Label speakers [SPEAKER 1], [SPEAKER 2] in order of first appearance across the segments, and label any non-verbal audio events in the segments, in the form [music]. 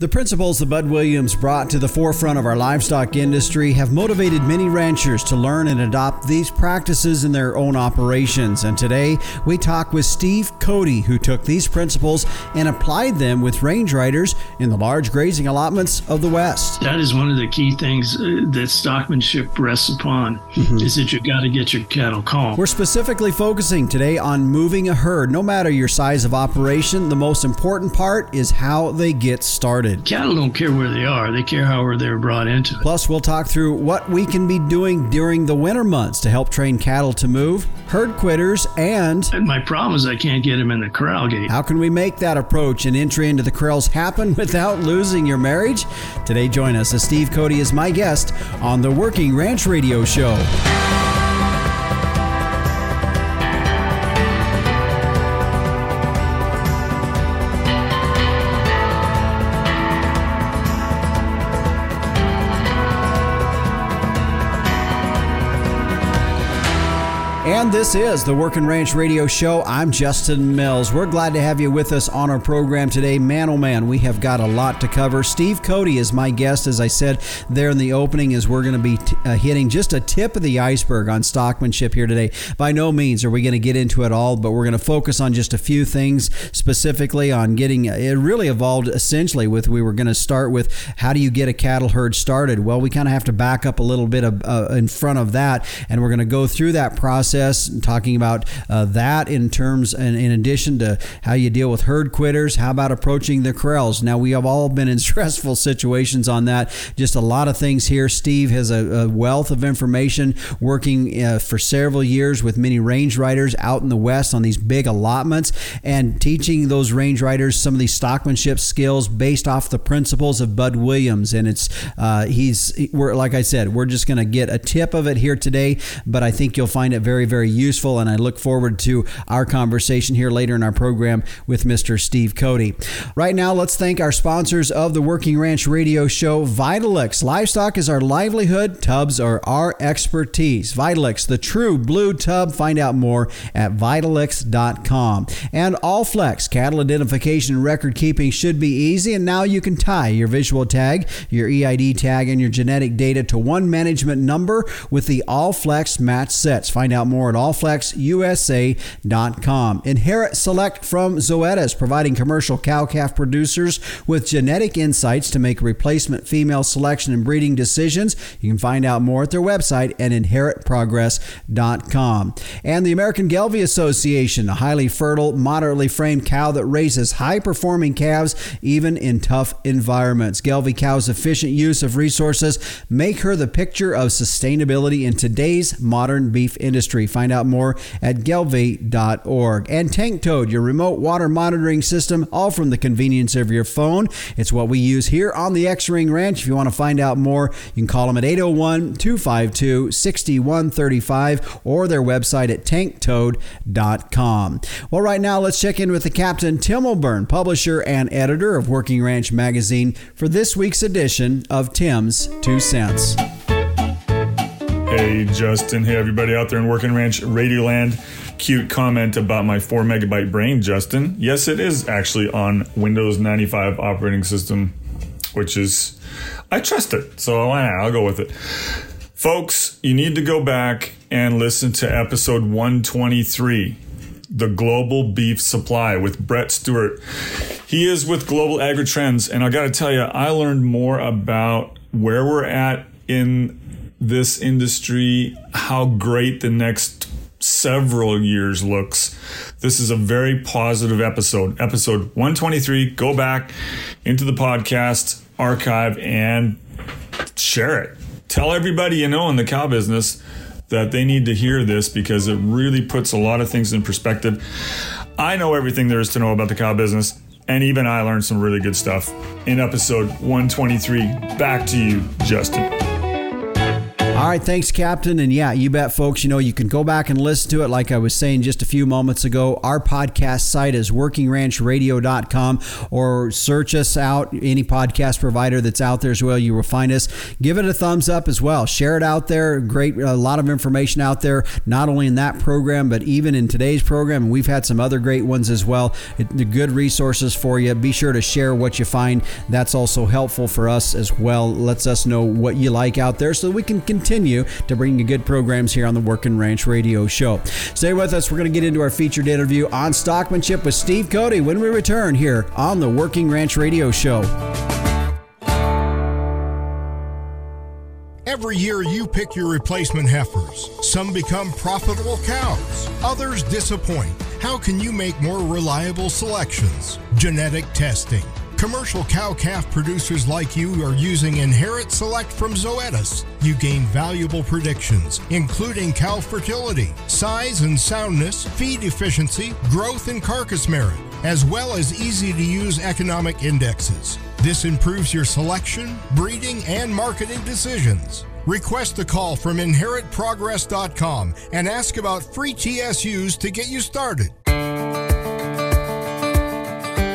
[SPEAKER 1] The principles that Bud Williams brought to the forefront of our livestock industry have motivated many ranchers to learn and adopt these practices in their own operations. And today we talk with Steve Cote, who took these principles and applied them with range riders in the large grazing allotments of the West.
[SPEAKER 2] That is one of the key things uh, that stockmanship rests upon mm-hmm. is that you've got to get your cattle calm.
[SPEAKER 1] We're specifically focusing today on moving a herd. No matter your size of operation, the most important part is how they get started started.
[SPEAKER 2] Cattle don't care where they are, they care how they were brought into it.
[SPEAKER 1] Plus, we'll talk through what we can be doing during the winter months to help train cattle to move, herd quitters, and.
[SPEAKER 2] and my problem is I can't get them in the corral gate.
[SPEAKER 1] How can we make that approach and entry into the corrals happen [laughs] without losing your marriage? Today, join us as Steve Cote is my guest on the Working Ranch Radio Show. And this is the Working Ranch Radio Show. I'm Justin Mills. We're glad to have you with us on our program today. Man, oh man, we have got a lot to cover. Steve Cote is my guest, as I said there in the opening, as we're going to be t- uh, hitting just a tip of the iceberg on stockmanship here today. By no means are we going to get into it all, but we're going to focus on just a few things specifically on getting it really evolved essentially with we were going to start with how do you get a cattle herd started? Well, we kind of have to back up a little bit of, uh, in front of that, and we're going to go through that process process, talking about uh, that in terms, and in addition to how you deal with herd quitters, how about approaching the corrals? Now, we have all been in [laughs] stressful situations on that. Just a lot of things here. Steve has a, a wealth of information working uh, for several years with many range riders out in the West on these big allotments and teaching those range riders some of these stockmanship skills based off the principles of Bud Williams. And it's, uh, he's, we're, like I said, we're just going to get a tip of it here today, but I think you'll find it very, very useful, and I look forward to our conversation here later in our program with Mr. Steve Cote. Right now, let's thank our sponsors of the Working Ranch Radio Show, Vitalix. Livestock is our livelihood, tubs are our expertise. Vitalix, the true blue tub. Find out more at Vitalix.com. And Allflex, cattle identification and record keeping should be easy, and now you can tie your visual tag, your EID tag, and your genetic data to one management number with the Allflex match sets. Find out more at allflexusa.com. Inherit Select from Zoetis, providing commercial cow calf producers with genetic insights to make replacement female selection and breeding decisions. You can find out more at their website at inheritprogress.com. And the American Gelbvieh Association, a highly fertile, moderately framed cow that raises high performing calves even in tough environments. Gelbvieh cow's efficient use of resources make her the picture of sustainability in today's modern beef industry. Find out more at gelbvieh.org. And Tank Toad, your remote water monitoring system, all from the convenience of your phone. It's what we use here on the X Ring Ranch. If you want to find out more, you can call them at 801 252 6135 or their website at tanktoad.com. Well, right now, let's check in with the Captain Tim O'Byrne, publisher and editor of Working Ranch Magazine, for this week's edition of Tim's Two Cents.
[SPEAKER 3] Hey, Justin. Hey, everybody out there in Working Ranch Radioland. Cute comment about my 4 megabyte brain, Justin. Yes, it is actually on Windows 95 operating system, which is, I trust it. So I'll go with it. Folks, you need to go back and listen to episode 123 the global beef supply with Brett Stewart. He is with Global Agri Trends, and I got to tell you, I learned more about where we're at in this industry, how great the next several years looks. This is a very positive episode. Episode 123. Go back into the podcast archive and share it. Tell everybody you know in the cow business that they need to hear this because it really puts a lot of things in perspective. I know everything there is to know about the cow business, and even I learned some really good stuff in episode 123. Back to you, Justin.
[SPEAKER 1] All right, thanks, Captain. And yeah, you bet, folks. You know, you can go back and listen to it. Like I was saying just a few moments ago, our podcast site is workingranchradio.com or search us out, any podcast provider that's out there as well. You will find us. Give it a thumbs up as well. Share it out there. Great, a lot of information out there, not only in that program, but even in today's program. And we've had some other great ones as well. Good resources for you. Be sure to share what you find. That's also helpful for us as well. Lets us know what you like out there so we can continue to bring you good programs here on the Working Ranch Radio Show. Stay with us. We're going to get into our featured interview on stockmanship with Steve Cote when we return here on the Working Ranch Radio Show.
[SPEAKER 4] Every year you pick your replacement heifers. Some become profitable cows, others disappoint. How can you make more reliable selections? Genetic testing Commercial cow calf producers like you are using Inherit Select from Zoetis. You gain valuable predictions, including cow fertility, size and soundness, feed efficiency, growth and carcass merit, as well as easy to use economic indexes. This improves your selection, breeding, and marketing decisions. Request a call from inheritprogress.com and ask about free TSUs to get you started.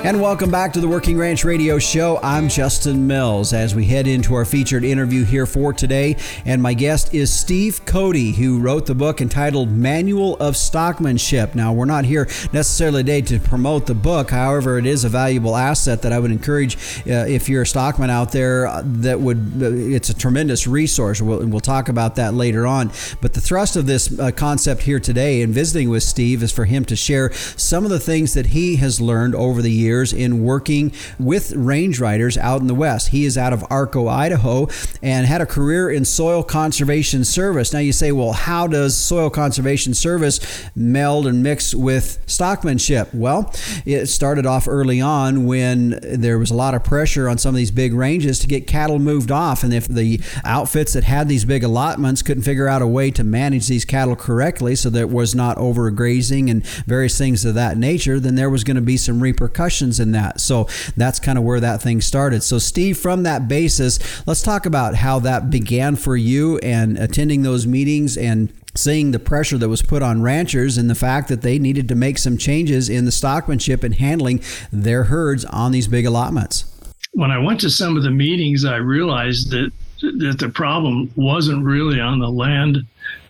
[SPEAKER 1] And welcome back to the Working Ranch Radio Show. I'm Justin Mills as we head into our featured interview here for today. And my guest is Steve Cote, who wrote the book entitled Manual of Stockmanship. Now, we're not here necessarily today to promote the book. However, it is a valuable asset that I would encourage uh, if you're a stockman out there uh, that would, uh, it's a tremendous resource. We'll, we'll talk about that later on. But the thrust of this uh, concept here today and visiting with Steve is for him to share some of the things that he has learned over the years years in working with range riders out in the West. He is out of Arco, Idaho, and had a career in soil conservation service. Now you say, well, how does soil conservation service meld and mix with stockmanship? Well, it started off early on when there was a lot of pressure on some of these big ranges to get cattle moved off. And if the outfits that had these big allotments couldn't figure out a way to manage these cattle correctly so that was not overgrazing and various things of that nature, then there was going to be some repercussions in that. So that's kind of where that thing started. So, Steve, from that basis, let's talk about how that began for you and attending those meetings and seeing the pressure that was put on ranchers and the fact that they needed to make some changes in the stockmanship and handling their herds on these big allotments.
[SPEAKER 2] When I went to some of the meetings, I realized that that the problem wasn't really on the land.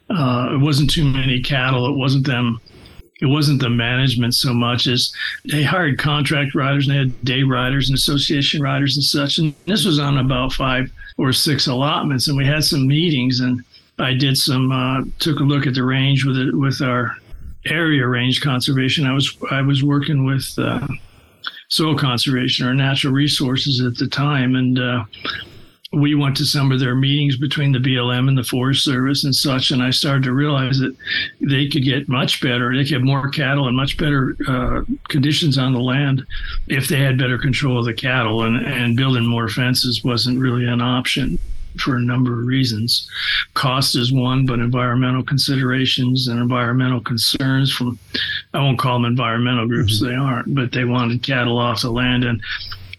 [SPEAKER 2] Uh, it wasn't too many cattle. It wasn't them it wasn't the management so much as they hired contract riders and they had day riders and association riders and such. And this was on about five or six allotments, and we had some meetings and I did some uh, took a look at the range with it with our area range conservation. I was I was working with uh, soil conservation or natural resources at the time, and uh, we went to some of their meetings between the BLM and the Forest Service and such, and I started to realize that they could get much better. They could have more cattle and much better uh, conditions on the land if they had better control of the cattle, and, and building more fences wasn't really an option for a number of reasons. Cost is one, but environmental considerations and environmental concerns from, I won't call them environmental groups, mm-hmm. they aren't, but they wanted cattle off the land. And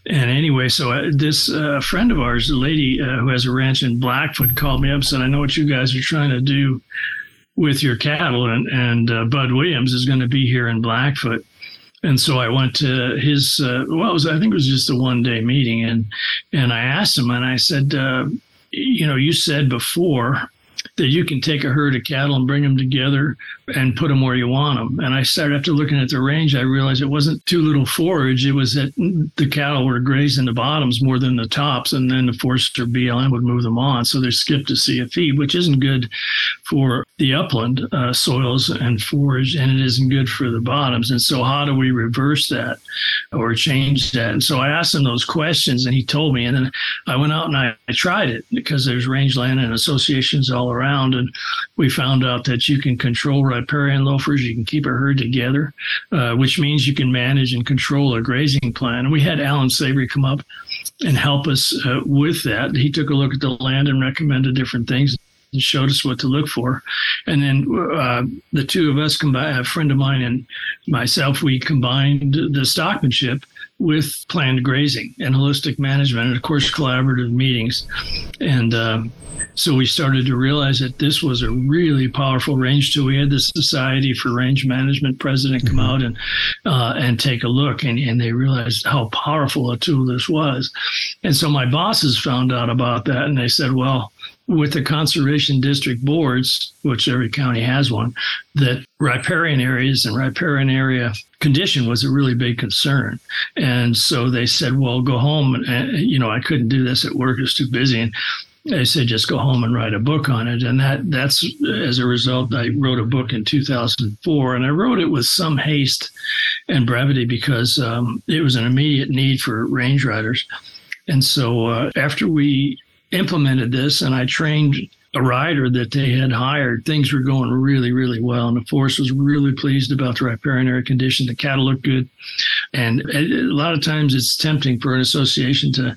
[SPEAKER 2] and anyway, so uh, this uh, friend of ours, a lady uh, who has a ranch in Blackfoot, called me up and said, "I know what you guys are trying to do with your cattle, and and uh, Bud Williams is going to be here in Blackfoot." And so I went to his. Uh, well, was, I think it was just a one day meeting, and and I asked him, and I said, "You know, you said before." That you can take a herd of cattle and bring them together and put them where you want them. And I started after looking at the range, I realized it wasn't too little forage. It was that the cattle were grazing the bottoms more than the tops, and then the forester BLM would move them on. So they skipped to see a feed, which isn't good for the upland uh, soils and forage, and it isn't good for the bottoms. And so, how do we reverse that or change that? And so I asked him those questions, and he told me. And then I went out and I, I tried it because there's rangeland and associations all around, and we found out that you can control riparian loafers, you can keep a herd together, uh, which means you can manage and control a grazing plan. And we had Alan Savory come up and help us uh, with that. He took a look at the land and recommended different things and showed us what to look for. And then uh, the two of us combined, a friend of mine and myself, we combined the stockmanship with planned grazing and holistic management, and of course, collaborative meetings. And uh, so we started to realize that this was a really powerful range tool. We had the Society for Range Management president come mm-hmm. out and uh, and take a look, and, and they realized how powerful a tool this was. And so my bosses found out about that, and they said, "Well, with the conservation district boards, which every county has one, that riparian areas and riparian area condition was a really big concern. And so they said, well, go home. And, you know, I couldn't do this at work. It's too busy. And they said, just go home and write a book on it. And that that's as a result, I wrote a book in 2004 and I wrote it with some haste and brevity because um, it was an immediate need for range riders. And so uh, after we implemented this and I trained a rider that they had hired, things were going really, really well. And the force was really pleased about the riparian area condition. The cattle looked good. And a lot of times it's tempting for an association to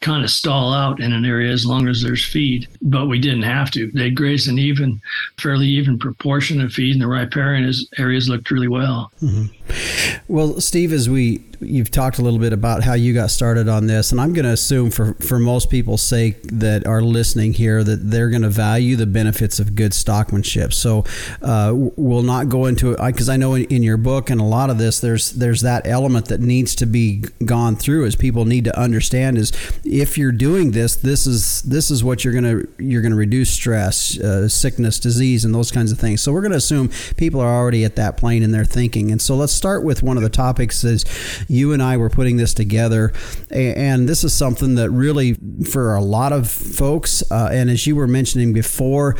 [SPEAKER 2] kind of stall out in an area as long as there's feed, but we didn't have to. They grazed an even, fairly even proportion of feed, and the riparian areas looked really well.
[SPEAKER 1] Mm-hmm. Well, Steve, as we you've talked a little bit about how you got started on this, and I'm going to assume for for most people's sake that are listening here that they're going to value the benefits of good stockmanship. So uh, we'll not go into it because I know in, in, your book and a lot of this, there's there's that element that needs to be gone through as people need to understand is if you're doing this, this is this is what you're to you're to reduce stress, uh, sickness, disease, and those kinds of things. So we're going to assume people are already at that plane in their thinking, and so let's start with one of the topics is you and I were putting this together, and this is something that really, for a lot of folks, uh, and as you were mentioning before,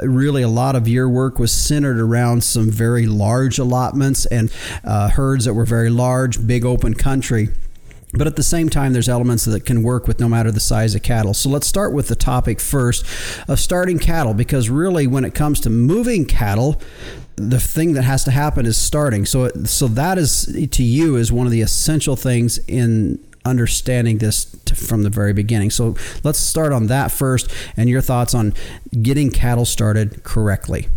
[SPEAKER 1] really a lot of your work was centered around some very large allotments and uh, herds that were very large, big open country. But at the same time, there's elements that can work with no matter the size of cattle. So let's start with the topic first of starting cattle, because really, when it comes to moving cattle, the thing that has to happen is starting. So, so that is to you is one of the essential things in understanding this to, from the very beginning. So, let's start on that first, and your thoughts on getting cattle started correctly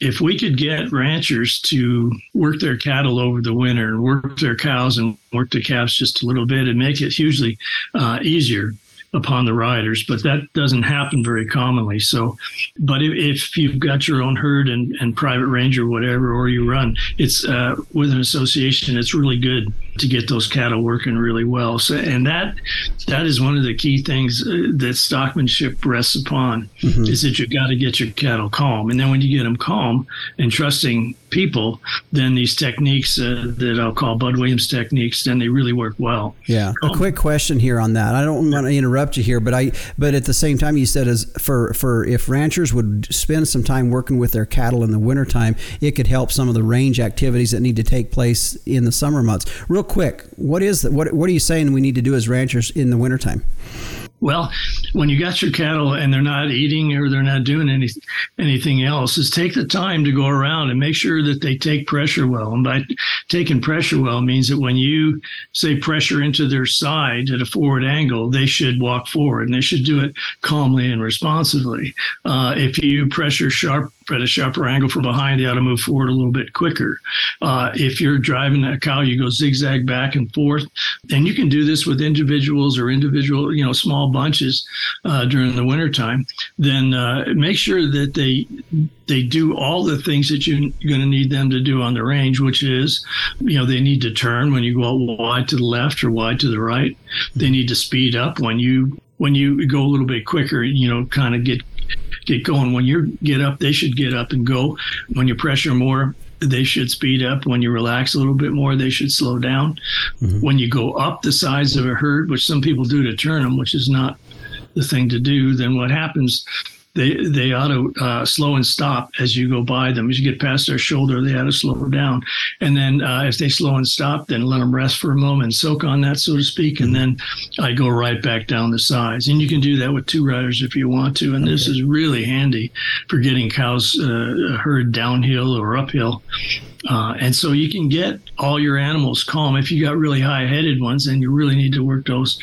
[SPEAKER 2] if we could get ranchers to work their cattle over the winter and work their cows and work the calves just a little bit and make it hugely uh, easier upon the riders, but that doesn't happen very commonly. So, but if, if you've got your own herd and, and private range or whatever, or you run, it's uh, with an association, it's really good to get those cattle working really well. So, and that that is one of the key things uh, that stockmanship rests upon mm-hmm. is that you've got to get your cattle calm, and then when you get them calm and trusting people, then these techniques uh, that I'll call Bud Williams techniques, then they really work well.
[SPEAKER 1] Yeah. Um, a quick question here on that. I don't want to interrupt you here, but I but at the same time, you said as for for if ranchers would spend some time working with their cattle in the wintertime, it could help some of the range activities that need to take place in the summer months. Real quick, what is the, what what are you saying we need to do as ranchers in the wintertime?
[SPEAKER 2] Well, when you got your cattle and they're not eating or they're not doing any, anything else, is take the time to go around and make sure that they take pressure well. And by taking pressure well means that when you say pressure into their side at a forward angle, they should walk forward and they should do it calmly and responsibly. Uh, if you pressure sharp at a sharper angle from behind, they ought to move forward a little bit quicker. Uh, if you're driving a cow, you go zigzag back and forth. And you can do this with individuals or individual, you know, small bunches uh, during the wintertime. Then uh, make sure that they they do all the things that you're going to need them to do on the range, which is, you know, they need to turn when you go out wide to the left or wide to the right. They need to speed up when you when you go a little bit quicker, you know, kind of get get going. When you get up, they should get up and go. When you pressure more, they should speed up. When you relax a little bit more, they should slow down. Mm-hmm. When you go up the size of a herd, which some people do to turn them, which is not the thing to do, then what happens they they ought to uh, slow and stop as you go by them. As you get past their shoulder, they ought to slow down. And then uh, if they slow and stop, then let them rest for a moment, soak on that, so to speak. And then I go right back down the sides. And you can do that with two riders if you want to. And okay. this is really handy for getting cows uh, herd downhill or uphill. Uh, and so you can get all your animals calm. If you got really high headed ones, then you really need to work those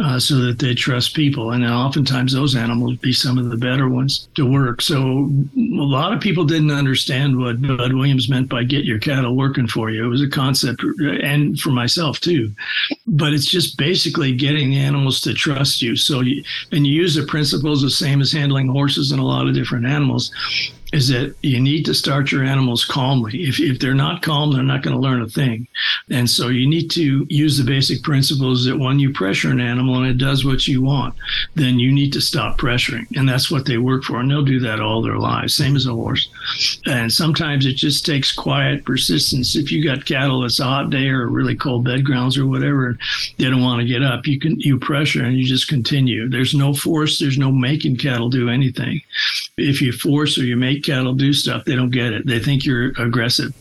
[SPEAKER 2] uh, so that they trust people. And oftentimes those animals be some of the better ones to work. So a lot of people didn't understand what Bud Williams meant by get your cattle working for you. It was a concept, and for myself too. But it's just basically getting animals to trust you. So you, and you use the principles the same as handling horses and a lot of different animals is that you need to start your animals calmly. If, if they're not calm, they're not going to learn a thing. And so you need to use the basic principles that when you pressure an animal and it does what you want, then you need to stop pressuring. And that's what they work for. And they'll do that all their lives, same as a horse. And sometimes it just takes quiet persistence. If you got cattle, it's a hot day or really cold bed grounds or whatever, they don't want to get up. You can you pressure and you just continue. There's no force, there's no making cattle do anything. If you force or you make cattle do stuff, they don't get it. They think you're aggressive.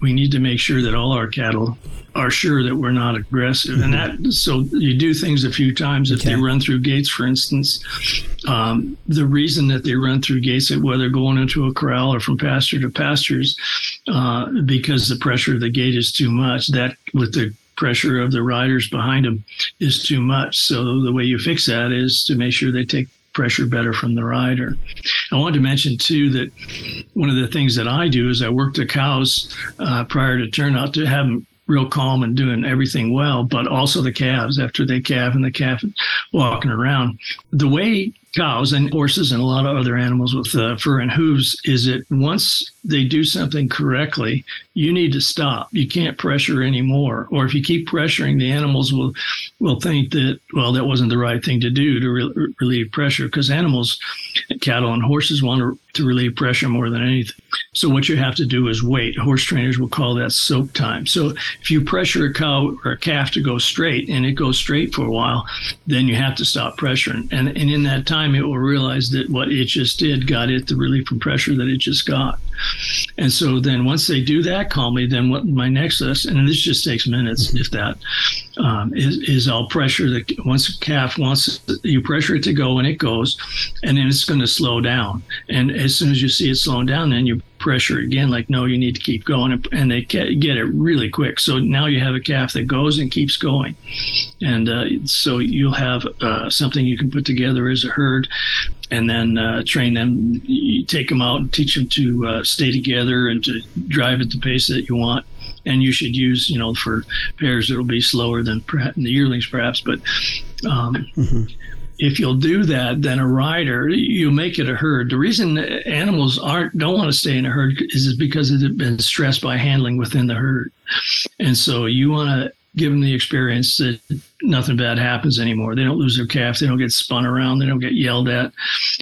[SPEAKER 2] We need to make sure that all our cattle are sure that we're not aggressive. Mm-hmm. And that, so you do things a few times. If okay. they run through gates, for instance, um, the reason that they run through gates, whether going into a corral or from pasture to pastures, uh, because the pressure of the gate is too much, that with the pressure of the riders behind them is too much. So the way you fix that is to make sure they take pressure better from the rider. I wanted to mention too that one of the things that I do is I work the cows uh, prior to turnout to have them real calm and doing everything well, but also the calves after they calve and the calf walking around. The way cows and horses and a lot of other animals with uh, fur and hooves is that once they do something correctly, you need to stop. You can't pressure anymore. Or if you keep pressuring, the animals will will think that well, that wasn't the right thing to do to re- relieve pressure because animals, cattle and horses want to, to relieve pressure more than anything. So what you have to do is wait. Horse trainers will call that soak time. So if you pressure a cow or a calf to go straight and it goes straight for a while, then you have to stop pressuring. And and in that time time it will realize that what it just did got it the relief from pressure that it just got. And so then once they do that calmly, then what my next lesson, and this just takes minutes, if that, um, is, is I'll pressure the, once a calf wants, you pressure it to go and it goes, and then it's going to slow down. And as soon as you see it slowing down, then you pressure again, like, no, you need to keep going. And they get it really quick. So now you have a calf that goes and keeps going. And uh, so you'll have uh, something you can put together as a herd and then uh, train them. You take them out and teach them to uh, stay together and to drive at the pace that you want. And you should use, you know, for pairs it'll be slower than perhaps, the yearlings, perhaps. But um, mm-hmm if you'll do that, then a rider, you make it a herd. The reason animals aren't don't want to stay in a herd is because they've been stressed by handling within the herd, and so you want to give them the experience that nothing bad happens anymore. They don't lose their calf. They don't get spun around. They don't get yelled at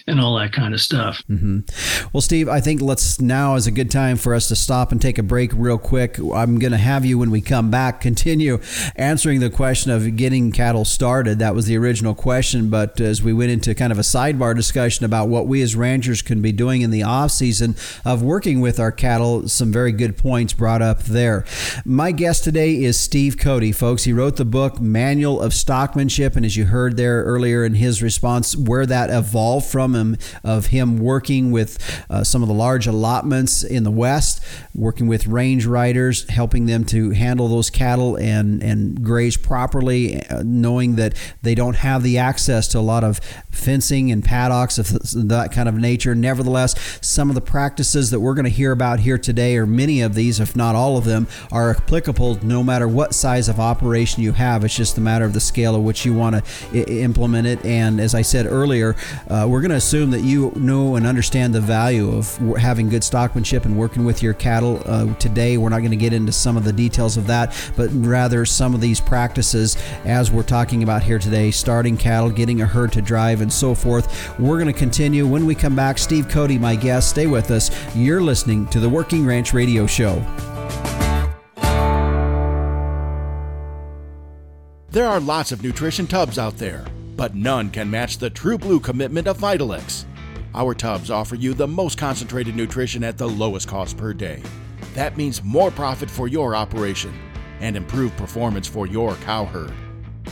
[SPEAKER 2] and all that kind of stuff.
[SPEAKER 1] Mm-hmm. Well, Steve, I think let's now is a good time for us to stop and take a break real quick. I'm going to have you when we come back [laughs] continue answering the question of getting cattle started. That was the original question. But as we went into kind of a sidebar discussion about what we as ranchers can be doing in the off season of working with our cattle, some very good points brought up there. My guest today is Steve Cote, folks. He wrote the book Manual manual of stockmanship, and as you heard there earlier in his response, where that evolved from him of him working with uh, some of the large allotments in the West, working with range riders, helping them to handle those cattle and and graze properly, uh, knowing that they don't have the access to a lot of fencing and paddocks of that kind of nature. Nevertheless, some of the practices that we're going to hear about here today, or many of these, if not all of them, are applicable no matter what size of operation you have. It's just a matter of the scale of which you want to I- implement it. And as I said earlier, uh, we're going to assume that you know and understand the value of having good stockmanship and working with your cattle. Uh, today, we're not going to get into some of the details of that, but rather some of these practices as we're talking about here today starting cattle, getting a herd to drive, and so forth. We're going to continue when we come back. Steve Cote, my guest, stay with us. You're listening to the Working Ranch Radio Show.
[SPEAKER 5] There are lots of nutrition tubs out there, but none can match the true blue commitment of Vitalix. Our tubs offer you the most concentrated nutrition at the lowest cost per day. That means more profit for your operation and improved performance for your cow herd.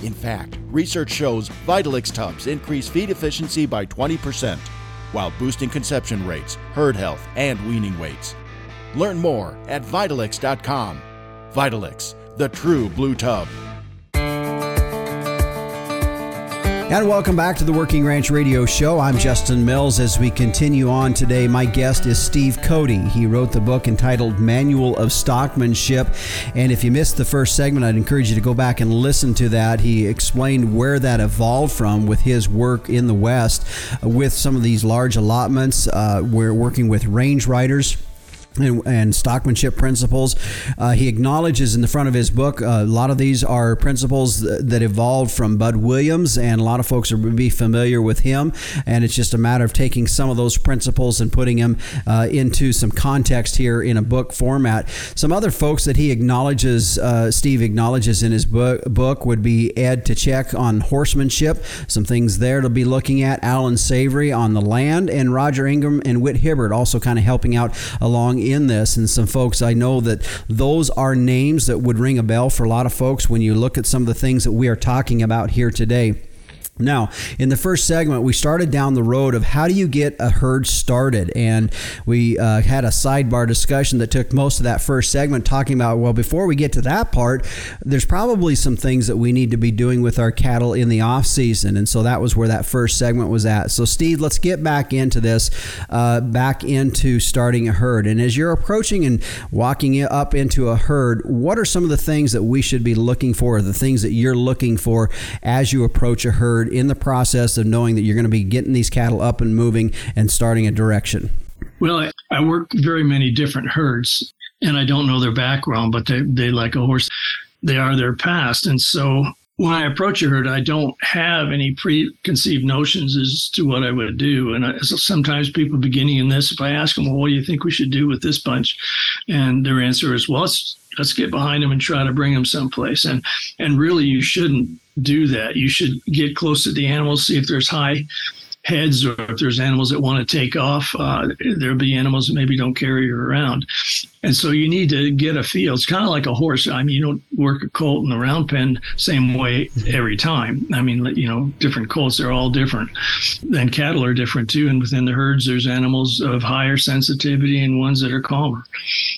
[SPEAKER 5] In fact, research shows Vitalix tubs increase feed efficiency by 20% while boosting conception rates, herd health, and weaning weights. Learn more at Vitalix.com. Vitalix, the true blue tub.
[SPEAKER 1] And welcome back to the Working Ranch Radio Show. I'm Justin Mills. As we continue on today, my guest is Steve Cote. He wrote the book entitled Manual of Stockmanship. And if you missed the first segment, I'd encourage you to go back and listen to that. He explained where that evolved from with his work in the West with some of these large allotments. Uh, we're working with range riders and, and, stockmanship principles. Uh, he acknowledges in the front of his book uh, a lot of these are principles that, that, evolved from Bud Williams, and a lot of folks will be familiar with him. And it's just a matter of taking some of those principles and putting them uh, into some context here in a book format. Some other folks that he acknowledges, uh, Steve acknowledges in his book, book would be Ed check on horsemanship, some things there to be looking at, Alan Savory on the land, and Roger Ingram and Whit Hibbard also kind of helping out along in this. And some folks, I know that those are names that would ring a bell for a lot of folks when you look at some of the things that we are talking about here today. Now, in the first segment, we started down the road of how do you get a herd started, and we uh, had a sidebar discussion that took most of that first segment, talking about well, before we get to that part, there's probably some things that we need to be doing with our cattle in the off season, and so that was where that first segment was at. So, Steve, let's get back into this, uh, back into starting a herd, and as you're approaching and walking up into a herd, what are some of the things that we should be looking for, the things that you're looking for as you approach a herd? In the process of knowing that you're going to be getting these cattle up and moving and starting a direction?
[SPEAKER 2] Well, I, work very many different herds, and I don't know their background, but they, they like a horse. They are their past. And so when I approach a herd, I don't have any preconceived notions as to what I would do. And I, sometimes people beginning in this, if I ask them, well, what do you think we should do with this bunch? And their answer is, well, let's, let's get behind them and try to bring them someplace. And, and really you shouldn't do that. You should get close to the animals, see if there's high heads or if there's animals that want to take off. Uh, there'll be animals that maybe don't carry her around. And so you need to get a feel. It's kind of like a horse. I mean, you don't work a colt in the round pen same way every time. I mean, you know, different colts, they're all different. And cattle are different too. And within the herds, there's animals of higher sensitivity and ones that are calmer.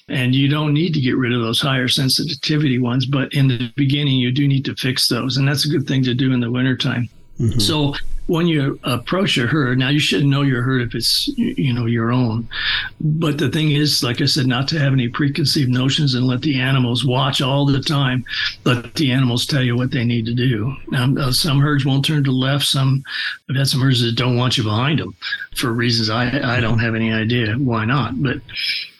[SPEAKER 2] And you don't need to get rid of those higher sensitivity ones. But in the beginning, you do need to fix those. And that's a good thing to do in the wintertime. Mm-hmm. So when you approach a herd, now you should know your herd if it's you know your own. But the thing is, like I said, not to have any preconceived notions and let the animals watch all the time. Let the animals tell you what they need to do. Now, uh, some herds won't turn to left. Some I've had some herds that don't want you behind them for reasons I I don't have any idea why not. But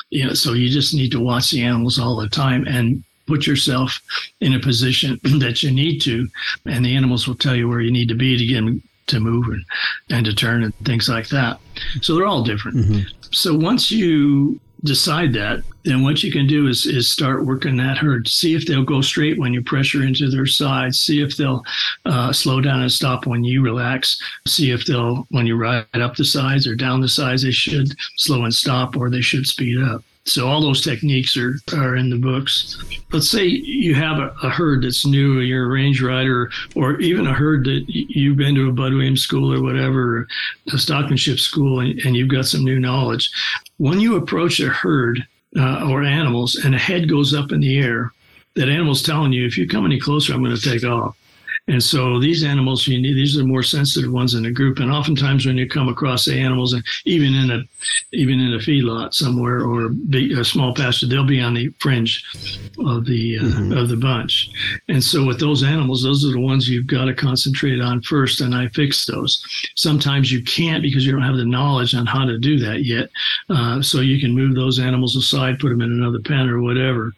[SPEAKER 2] you know, so you just need to watch the animals all the time and put yourself in a position [clears throat] that you need to, and the animals will tell you where you need to be to get them to move and, and to turn and things like that. So they're all different. Mm-hmm. So once you decide that, then what you can do is is start working that herd. See if they'll go straight when you pressure into their sides. See if they'll uh, slow down and stop when you relax. See if they'll when you ride up the sides or down the sides, they should slow and stop or they should speed up. So all those techniques are, are in the books. Let's say you have a, a, herd that's new, you're a range rider, or even a herd that you've been to a Bud Williams school or whatever, a stockmanship school, and, and you've got some new knowledge. When you approach a herd uh, or animals and a head goes up in the air, that animal's telling you, if you come any closer, I'm going to take off. And so these animals, you need, these are the more sensitive ones in the group. And oftentimes when you come across the animals, and even in a even in a feedlot somewhere or a small pasture, they'll be on the fringe of the uh, mm-hmm. of the bunch. And so with those animals, those are the ones you've got to concentrate on first. And I fix those. Sometimes you can't because you don't have the knowledge on how to do that yet. Uh, so you can move those animals aside, put them in another pen or whatever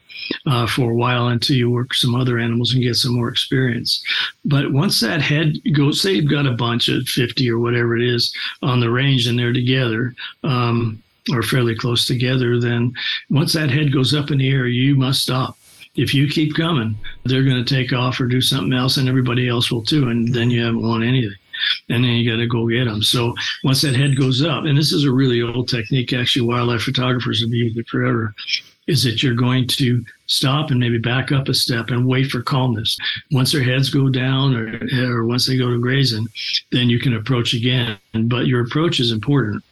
[SPEAKER 2] uh, for a while until you work some other animals and get some more experience. But once that head goes, say you've got a bunch of 50 or whatever it is on the range and they're together, um, or fairly close together, then once that head goes up in the air, you must stop. If you keep coming, they're going to take off or do something else, and everybody else will too. And then you haven't won anything and then you got to go get them. So once that head goes up, and this is a really old technique, actually, wildlife photographers have used it forever is that you're going to stop and maybe back up a step and wait for calmness. Once their heads go down or, or once they go to grazing, then you can approach again. But your approach is important.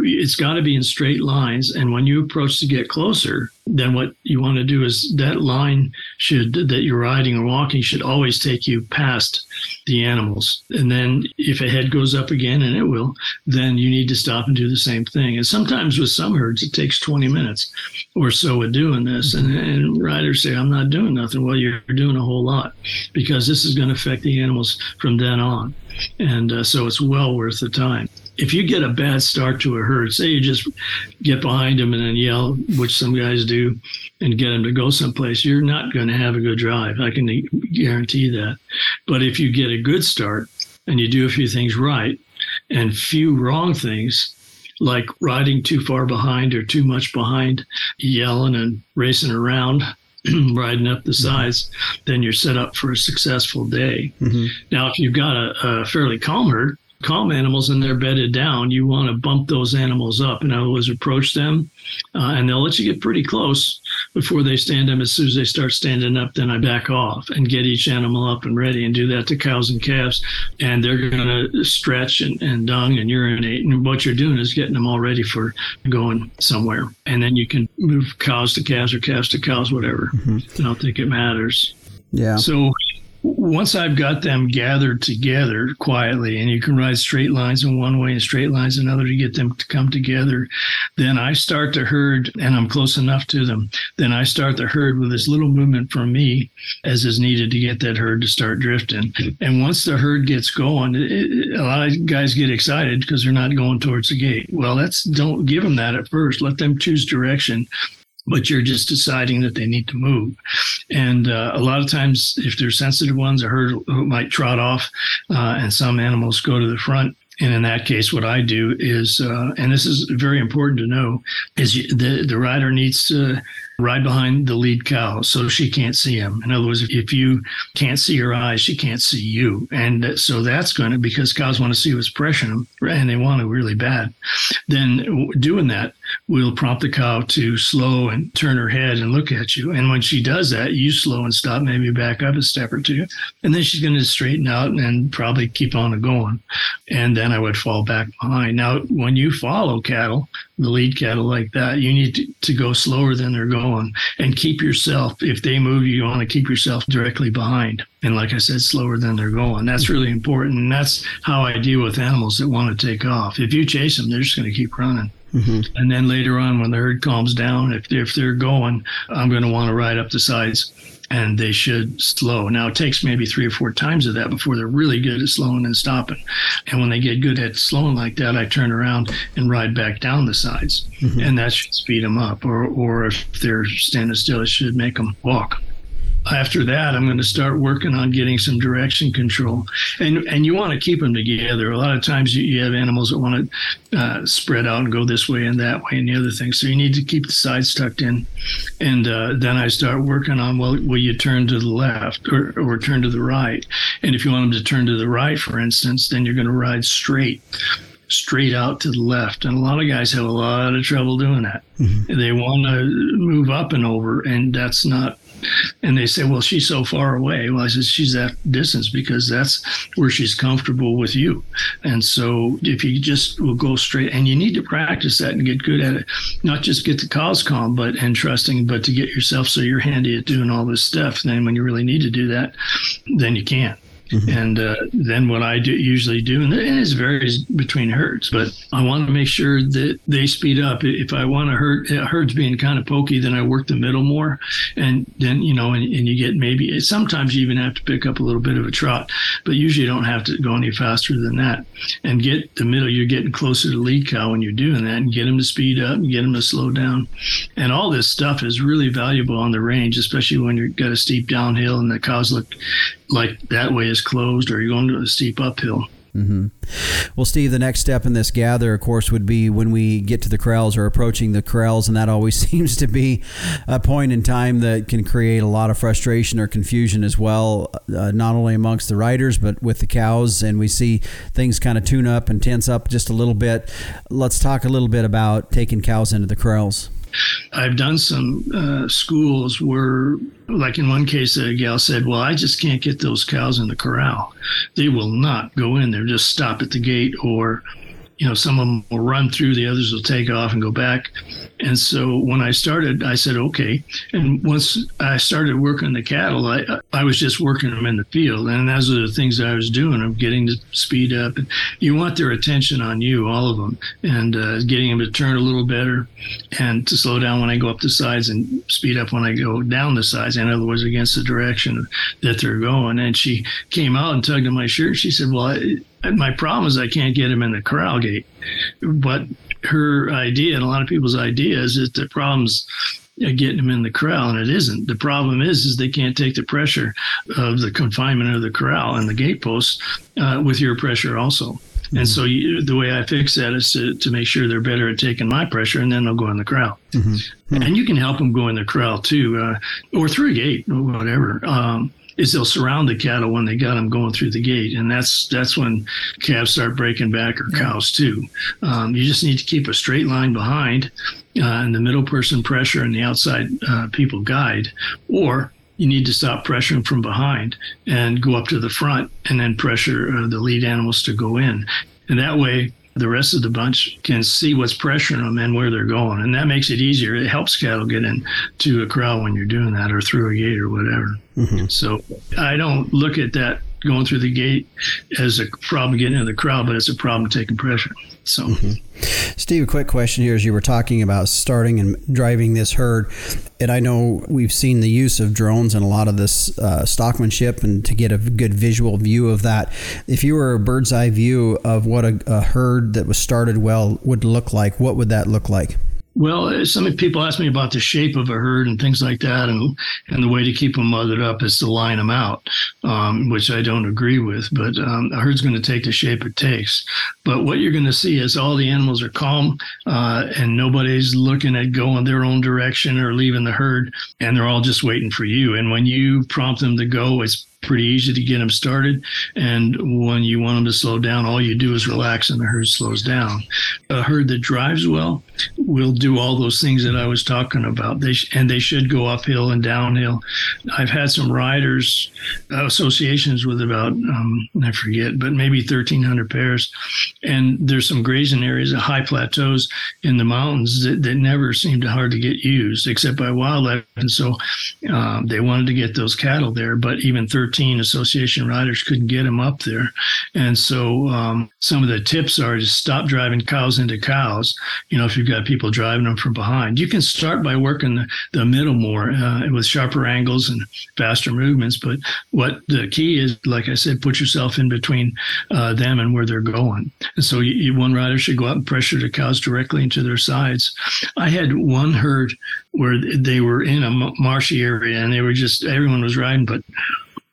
[SPEAKER 2] It's got to be in straight lines. And when you approach to get closer, then what you want to do is that line should that you're riding or walking should always take you past the animals. And then if a head goes up again, and it will, then you need to stop and do the same thing. And sometimes with some herds, it takes 20 minutes or so of doing this. And, and riders say, I'm not doing nothing. Well, you're doing a whole lot because this is going to affect the animals from then on. And uh, so it's well worth the time if you get a bad start to a herd, say you just get behind them and then yell, which some guys do, and get them to go someplace, you're not going to have a good drive. I can guarantee that. But if you get a good start and you do a few things right and few wrong things, like riding too far behind or too much behind, yelling and racing around, [clears throat] riding up the mm-hmm. sides, then you're set up for a successful day. Mm-hmm. Now, if you've got a, a fairly calm herd, calm animals and they're bedded down, you want to bump those animals up. and words, approach them, uh, and they'll let you get pretty close before they stand them. As soon as they start standing up, then I back off and get each animal up and ready and do that to cows and calves. And they're going to stretch and, and dung and urinate. And what you're doing is getting them all ready for going somewhere. And then you can move cows to calves or calves to cows, whatever. Mm-hmm. I don't think it matters.
[SPEAKER 1] Yeah.
[SPEAKER 2] So once I've got them gathered together quietly, and you can ride straight lines in one way and straight lines another to get them to come together, then I start the herd, and I'm close enough to them. Then I start the herd with as little movement from me as is needed to get that herd to start drifting. And once the herd gets going, it, a lot of guys get excited because they're not going towards the gate. Well, that's don't give them that at first. Let them choose direction but you're just deciding that they need to move. And uh, a lot of times, if they're sensitive ones, a herd might trot off, uh, and some animals go to the front. And in that case, what I do is, uh, and this is very important to know, is the the rider needs to ride behind the lead cow so she can't see him. In other words, if you can't see her eyes, she can't see you. And so that's going to, because cows want to see what's pressuring them, and they want to really bad. Then doing that will prompt the cow to slow and turn her head and look at you. And when she does that, you slow and stop, maybe back up a step or two. And then she's going to straighten out and probably keep on going. And then I would fall back behind. Now, when you follow cattle, the lead cattle like that, you need to, to go slower than they're going and keep yourself, if they move, you want to keep yourself directly behind. And like I said, slower than they're going. That's really important. And that's how I deal with animals that want to take off. If you chase them, they're just going to keep running. Mm-hmm. And then later on, when the herd calms down, if, if they're going, I'm going to want to ride up the sides and they should slow. Now it takes maybe three or four times of that before they're really good at slowing and stopping. And when they get good at slowing like that, I turn around and ride back down the sides, mm-hmm. and that should speed them up. Or, or if they're standing still, it should make them walk after that, I'm going to start working on getting some direction control. And and you want to keep them together. A lot of times you, you have animals that want to uh, spread out and go this way and that way and the other thing. So you need to keep the sides tucked in. And uh, then I start working on well, will you turn to the left or, or turn to the right? And if you want them to turn to the right, for instance, then you're going to ride straight straight out to the left. And a lot of guys have a lot of trouble doing that. Mm-hmm. They want to move up and over, and that's not and they say, well, she's so far away. Well, I said, she's that distance because that's where she's comfortable with you. And so if you just will go straight, and you need to practice that and get good at it, not just get the cause calm, but and trusting, but to get yourself so you're handy at doing all this stuff. Then when you really need to do that, then you can't. Mm-hmm. And uh, then what I do usually do, and it varies between herds, but I want to make sure that they speed up. If I want a herd, a herd's being kind of pokey, then I work the middle more, and then you know, and, and you get maybe sometimes you even have to pick up a little bit of a trot, but usually you don't have to go any faster than that. And get the middle, you're getting closer to lead cow when you're doing that, and get them to speed up and get them to slow down. And all this stuff is really valuable on the range, especially when you've got a steep downhill and the cows look like that way is closed or you're going to a steep uphill.
[SPEAKER 1] Mm-hmm. Well, Steve, the next step in this gather, of course, would be when we get to the corrals or approaching the corrals, and that always [laughs] seems to be a point in time that can create a lot of frustration or confusion as well, uh, not only amongst the riders but with the cows. And we see things kind of tune up and tense up just a little bit. Let's talk a little bit about taking cows into the corrals.
[SPEAKER 2] I've done some uh, schools where, like in one case, a gal said, Well, I just can't get those cows in the corral. They will not go in there, just stop at the gate or you know, some of them will run through, the others will take off and go back. And so when I started, I said, okay. And once I started working the cattle, I, I was just working them in the field. And those are the things I was doing. I'm getting to speed up. And you want their attention on you, all of them, and uh, getting them to turn a little better and to slow down when I go up the sides and speed up when I go down the sides. In other words, against the direction that they're going. And she came out and tugged at my shirt. She said, well, I, my problem is I can't get him in the corral gate. But her idea and a lot of people's idea is that the problem's getting them in the corral, and it isn't. The problem is, is they can't take the pressure of the confinement of the corral and the gate post uh, with your pressure also. Mm-hmm. And so you, the way I fix that is to, to make sure they're better at taking my pressure, and then they'll go in the corral. Mm-hmm. Mm-hmm. And you can help them go in the corral too, uh, or through a gate or whatever. Um, is they'll surround the cattle when they got them going through the gate, and that's that's when calves start breaking back or cows too. Um, you just need to keep a straight line behind, uh, and the middle person pressure and the outside uh, people guide, or you need to stop pressuring from behind and go up to the front and then pressure uh, the lead animals to go in. And that way, the rest of the bunch can see what's pressuring them and where they're going. And that makes it easier. It helps cattle get into a corral when you're doing that or through a gate or whatever. Mm-hmm. So I don't look at that going through the gate as a problem getting in the crowd, but it's a problem taking pressure. So, mm-hmm.
[SPEAKER 1] Steve, a quick question here as you were talking about starting and driving this herd. And I know we've seen the use of drones and a lot of this uh, stockmanship and to get a good visual view of that. If you were a bird's eye view of what a, a herd that was started well would look like, what would that look like?
[SPEAKER 2] Well, some people ask me about the shape of a herd and things like that, and and the way to keep them mothered up is to line them out, um, which I don't agree with. But um, a herd's going to take the shape it takes. But what you're going to see is all the animals are calm, uh, and nobody's looking at going their own direction or leaving the herd, and they're all just waiting for you. And when you prompt them to go, it's pretty easy to get them started. And when you want them to slow down, all you do is relax and the herd slows down. A herd that drives well will do all those things that I was talking about. They sh- and they should go uphill and downhill. I've had some riders associations with about um, I forget, but maybe 1,300 pairs, and there's some grazing areas, high plateaus in the mountains that, that never seem hard to get used except by wildlife. And so um, they wanted to get those cattle there, but even 13 13 association riders couldn't get them up there. And so um, some of the tips are to stop driving cows into cows. You know, if you've got people driving them from behind, you can start by working the, the middle more uh, with sharper angles and faster movements. But what the key is, like I said, put yourself in between uh, them and where they're going. And so you, you, one rider should go out and pressure the cows directly into their sides. I had one herd where they were in a marshy area and they were just everyone was riding, but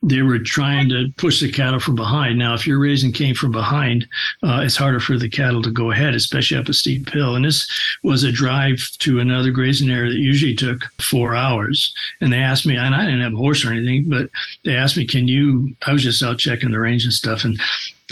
[SPEAKER 2] they were trying to push the cattle from behind. Now, if you're raising Cain from behind, uh, it's harder for the cattle to go ahead, especially up a steep hill. And this was a drive to another grazing area that usually took four hours. And they asked me, and I didn't have a horse or anything, but they asked me, "Can you?" I was just out checking the range and stuff, and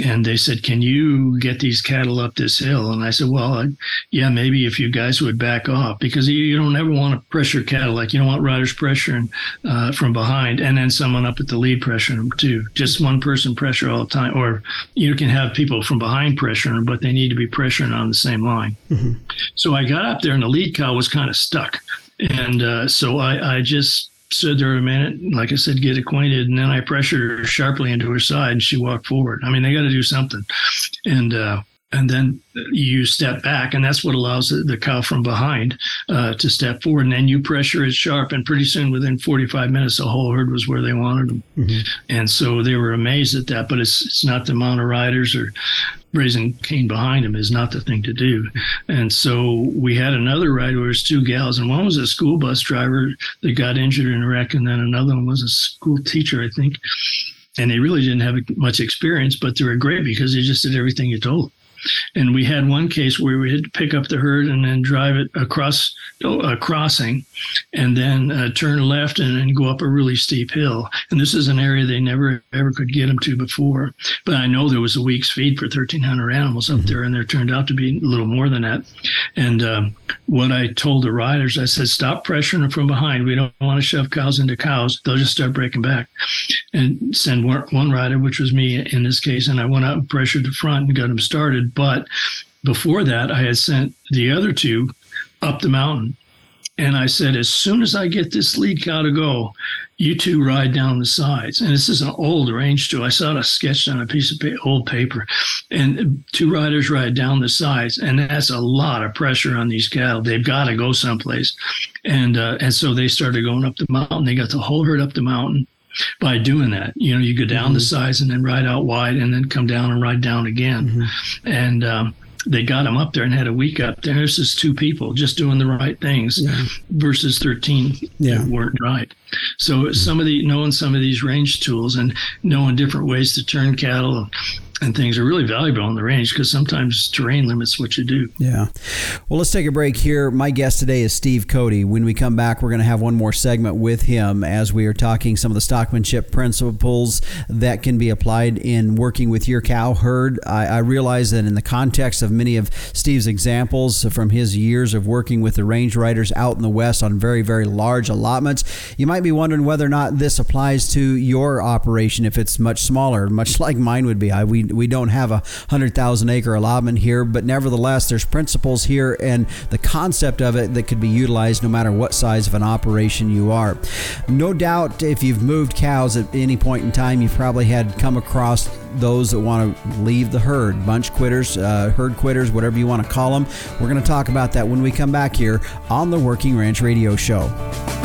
[SPEAKER 2] and they said, "Can you get these cattle up this hill?" And I said, "Well, I, yeah, maybe if you guys would back off because you, you don't ever want to pressure cattle like you don't want riders pressuring uh, from behind and then someone up at the lead pressuring them too. Just one person pressure all the time, or you can have people from behind pressuring them, but they need to be pressuring on the same line." Mm-hmm. So I got up there, and the lead cow was kind of stuck, and uh, so I, I just stood there a minute, like I said, get acquainted, and then I pressured her sharply into her side, and she walked forward. I mean, they got to do something, and uh, and then you step back, and that's what allows the cow from behind uh, to step forward. And then you pressure it sharp, and pretty soon, within 45 minutes, the whole herd was where they wanted them. Mm-hmm. And so they were amazed at that. But it's it's not the amount of riders or raising Cain behind him is not the thing to do. And so we had another ride where it was two gals, and one was a school bus driver that got injured in a wreck, and then another one was a school teacher, I think. And they really didn't have much experience, but they were great because they just did everything you told. And we had one case where we had to pick up the herd and then drive it across a crossing and then uh, turn left and then go up a really steep hill. And this is an area they never ever could get them to before. But I know there was a week's feed for 1,300 animals up there, and there turned out to be a little more than that. And um, what I told the riders, I said, stop pressuring them from behind. We don't want to shove cows into cows. They'll just start breaking back. And send one rider, which was me in this case, and I went out and pressured the front and got them started but before that, I had sent the other two up the mountain. And I said, as soon as I get this lead cow to go, you two ride down the sides. And this is an old range too. I saw it sketched on a piece of old paper. And two riders ride down the sides. And that's a lot of pressure on these cattle. They've got to go someplace. And, uh, and so they started going up the mountain. They got the whole herd up the mountain by doing that. You know, you go down mm-hmm. the sides and then ride out wide and then come down and ride down again. Mm-hmm. And, um, they got him up there and had a week up there. This is two people just doing the right things yeah. versus 13 yeah. that weren't right. So some of the knowing some of these range tools and knowing different ways to turn cattle and things are really valuable on the range because sometimes terrain limits what you do.
[SPEAKER 1] Yeah. Well, let's take a break here. My guest today is Steve Cote. When we come back, we're going to have one more segment with him as we are talking some of the stockmanship principles that can be applied in working with your cow herd. I, I realize that in the context of many of Steve's examples from his years of working with the range riders out in the West on very, very large allotments, you might be wondering whether or not this applies to your operation if it's much smaller, much [laughs] like mine would be. I, we, we don't have a 100,000 acre allotment here, but nevertheless, there's principles here and the concept of it that could be utilized no matter what size of an operation you are. No doubt, if you've moved cows at any point in time, you've probably had come across those that want to leave the herd, bunch quitters, uh, herd quitters, whatever you want to call them. We're going to talk about that when we come back here on the Working Ranch Radio Show.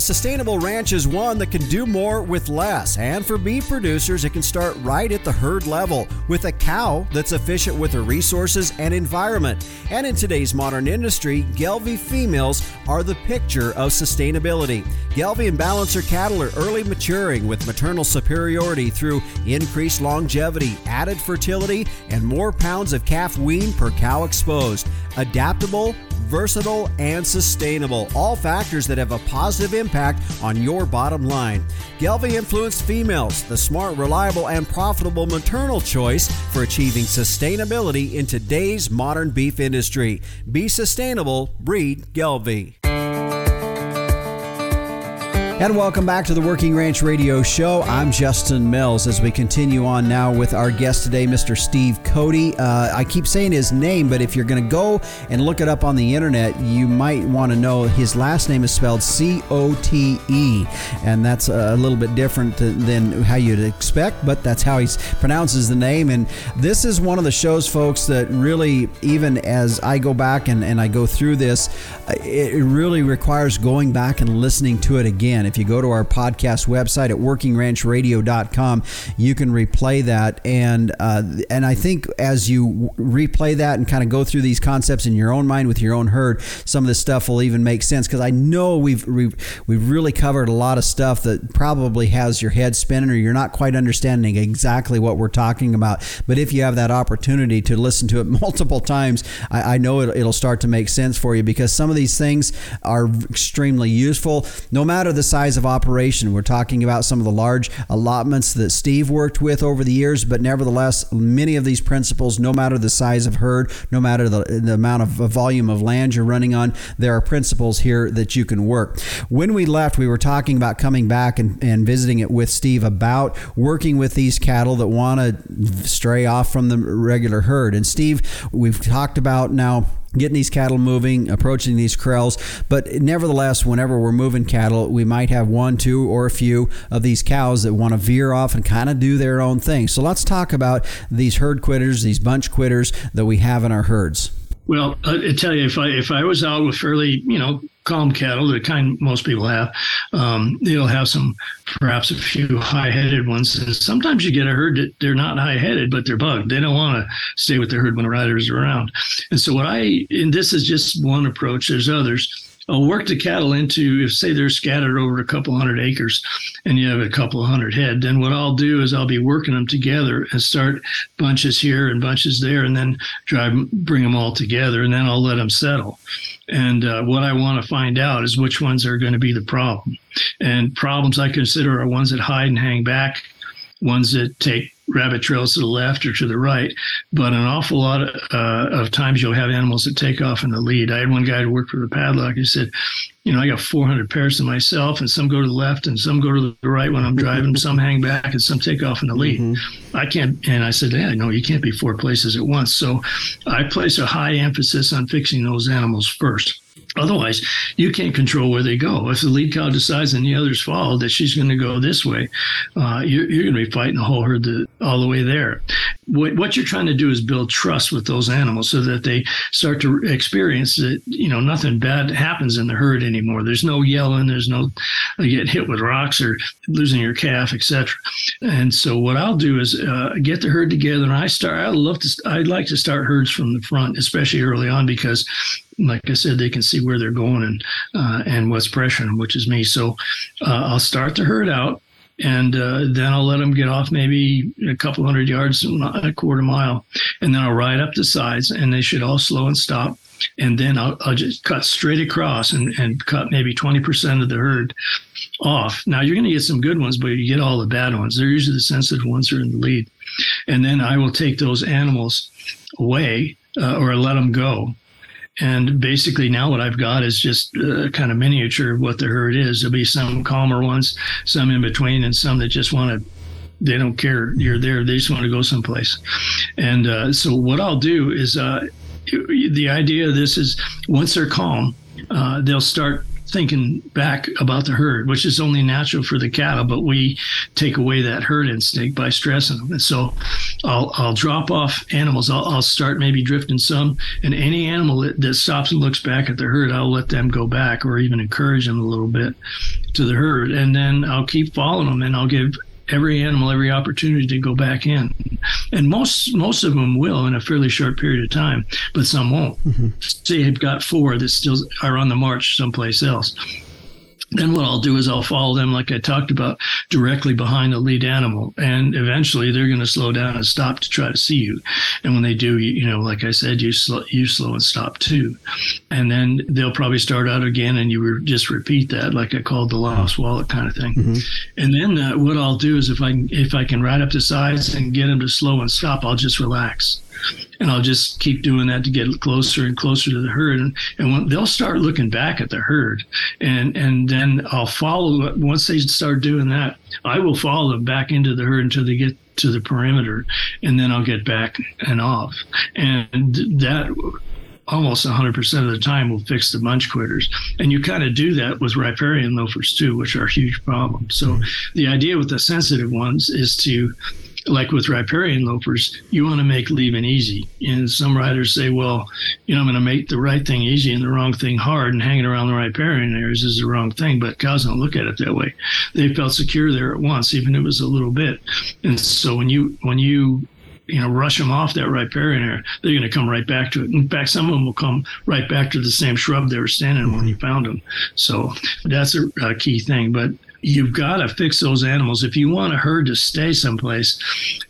[SPEAKER 1] A sustainable ranch is one that can do more with less. And for beef producers, it can start right at the herd level with a cow that's efficient with her resources and environment. And in today's modern industry, Gelbvieh females are the picture of sustainability. Gelbvieh and Balancer cattle are early maturing with maternal superiority through increased longevity, added fertility, and more pounds of calf wean per cow exposed. Adaptable, versatile, and sustainable. All factors that have a positive impact on your bottom line. Gelbvieh influenced females, the smart, reliable, and profitable maternal choice for achieving sustainability in today's modern beef industry. Be sustainable, breed Gelbvieh. And welcome back to the Working Ranch Radio Show. I'm Justin Mills as we continue on now with our guest today, Mr. Steve Cote. Uh, I keep saying his name, but if you're going to go and look it up on the internet, you might want to know his last name is spelled C O T E, and that's a little bit different than how you'd expect, but that's how he pronounces the name. And this is one of the shows, folks, that really, even as I go back and, and I go through this, it really requires going back and listening to it again if you go to our podcast website at workingranchradio.com, you can replay that. And uh, and I think as you replay that and kind of go through these concepts in your own mind with your own herd, some of this stuff will even make sense because I know we've, we've we've really covered a lot of stuff that probably has your head spinning or you're not quite understanding exactly what we're talking about. But if you have that opportunity to listen to it [laughs] multiple times, I, I know it, it'll start to make sense for you because some of these things are extremely useful, no matter the size size of operation. We're talking about some of the large allotments that Steve worked with over the years, but nevertheless, many of these principles, no matter the size of herd, no matter the, the amount of volume of land you're running on, there are principles here that you can work. When we left, we were talking about coming back and, and visiting it with Steve about working with these cattle that want to stray off from the regular herd. And Steve, we've talked about now getting these cattle moving, approaching these corrals. But nevertheless, whenever we're moving cattle, we might have one, two, or a few of these cows that want to veer off and kind of do their own thing. So let's talk about these herd quitters, these bunch quitters that we have in our herds.
[SPEAKER 2] Well, I tell you, if I if I was out with fairly, you know, calm cattle, the kind most people have, um, they'll have some, perhaps a few high-headed ones. And sometimes you get a herd that they're not high-headed, but they're bugged. They don't want to stay with their herd when the riders are around. And so what I, and this is just one approach. There's others. I'll work the cattle into, if say they're scattered over a couple hundred acres and you have a couple hundred head, then what I'll do is I'll be working them together and start bunches here and bunches there and then drive, bring them all together and then I'll let them settle. And uh, what I want to find out is which ones are going to be the problem. And problems I consider are ones that hide and hang back, ones that take rabbit trails to the left or to the right, but an awful lot of, uh, of times you'll have animals that take off in the lead. I had one guy who worked for the padlock He said, you know, I got 400 pairs to myself, and some go to the left and some go to the right when I'm driving. some hang back and some take off in the lead. Mm-hmm. I can't, and I said, yeah, no, you can't be four places at once. So I place a high emphasis on fixing those animals first. Otherwise, you can't control where they go. If the lead cow decides and the others follow that she's going to go this way, uh, you're, you're, going to be fighting the whole herd all the way there. What, what, you're trying to do is build trust with those animals so that they start to experience that you know nothing bad happens in the herd anymore. There's no yelling. There's no you get hit with rocks or losing your calf, etc. And so what I'll do is uh, get the herd together, and I start. I love to. I'd like to start herds from the front, especially early on, because like I said, they can see where they're going and uh, and what's pressuring, which is me. So uh, I'll start the herd out, and uh, then I'll let them get off maybe a couple hundred yards, a quarter mile, and then I'll ride up the sides, and they should all slow and stop. And then I'll, I'll just cut straight across and, and cut maybe 20% of the herd off. Now you're going to get some good ones, but you get all the bad ones. They're usually the sensitive ones are in the lead. And then I will take those animals away uh, or let them go and basically now what I've got is just uh, kind of miniature of what the herd is. There'll be some calmer ones, some in between, and some that just want to they don't care. You're there. They just want to go someplace. And uh, so what i'll do is uh, the idea of this is once they're calm uh, they'll start thinking back about the herd, which is only natural for the cattle, but we take away that herd instinct by stressing them. And so I'll, I'll drop off animals. I'll, I'll start maybe drifting some, and any animal that, that stops and looks back at the herd, I'll let them go back or even encourage them a little bit to the herd. And then I'll keep following them and I'll give every animal every opportunity to go back in. And most most of them will in a fairly short period of time but some won't. Mm-hmm. say you've got four that still are on the march someplace else then what I'll do is I'll follow them, like I talked about, directly behind the lead animal. And eventually they're going to slow down and stop to try to see you. And when they do, you, you know, like I said, you slow, you slow and stop too. And then they'll probably start out again and you re- just repeat that, like I called the lost wallet kind of thing. Mm-hmm. And then uh, what I'll do is if I, if I can ride up the sides and get them to slow and stop, I'll just relax and I'll just keep doing that to get closer and closer to the herd. And, and when, they'll start looking back at the herd, and and then I'll follow. Once they start doing that, I will follow them back into the herd until they get to the perimeter, and then I'll get back and off. And that almost 100% of the time will fix the bunch quitters. And you kind of do that with riparian loafers too, which are a huge problem. So mm-hmm. the idea with the sensitive ones is to like with riparian loafers, you want to make leaving easy. And some riders say, well, you know, I'm going to make the right thing easy and the wrong thing hard, and hanging around the riparian areas is the wrong thing. But cows don't look at it that way. They felt secure there at once, even if it was a little bit. And so when you when you you know, rush them off that riparian area, they're going to come right back to it. In fact, some of them will come right back to the same shrub they were standing mm-hmm. when you found them. So that's a, a key thing. But you've got to fix those animals. If you want a herd to stay someplace,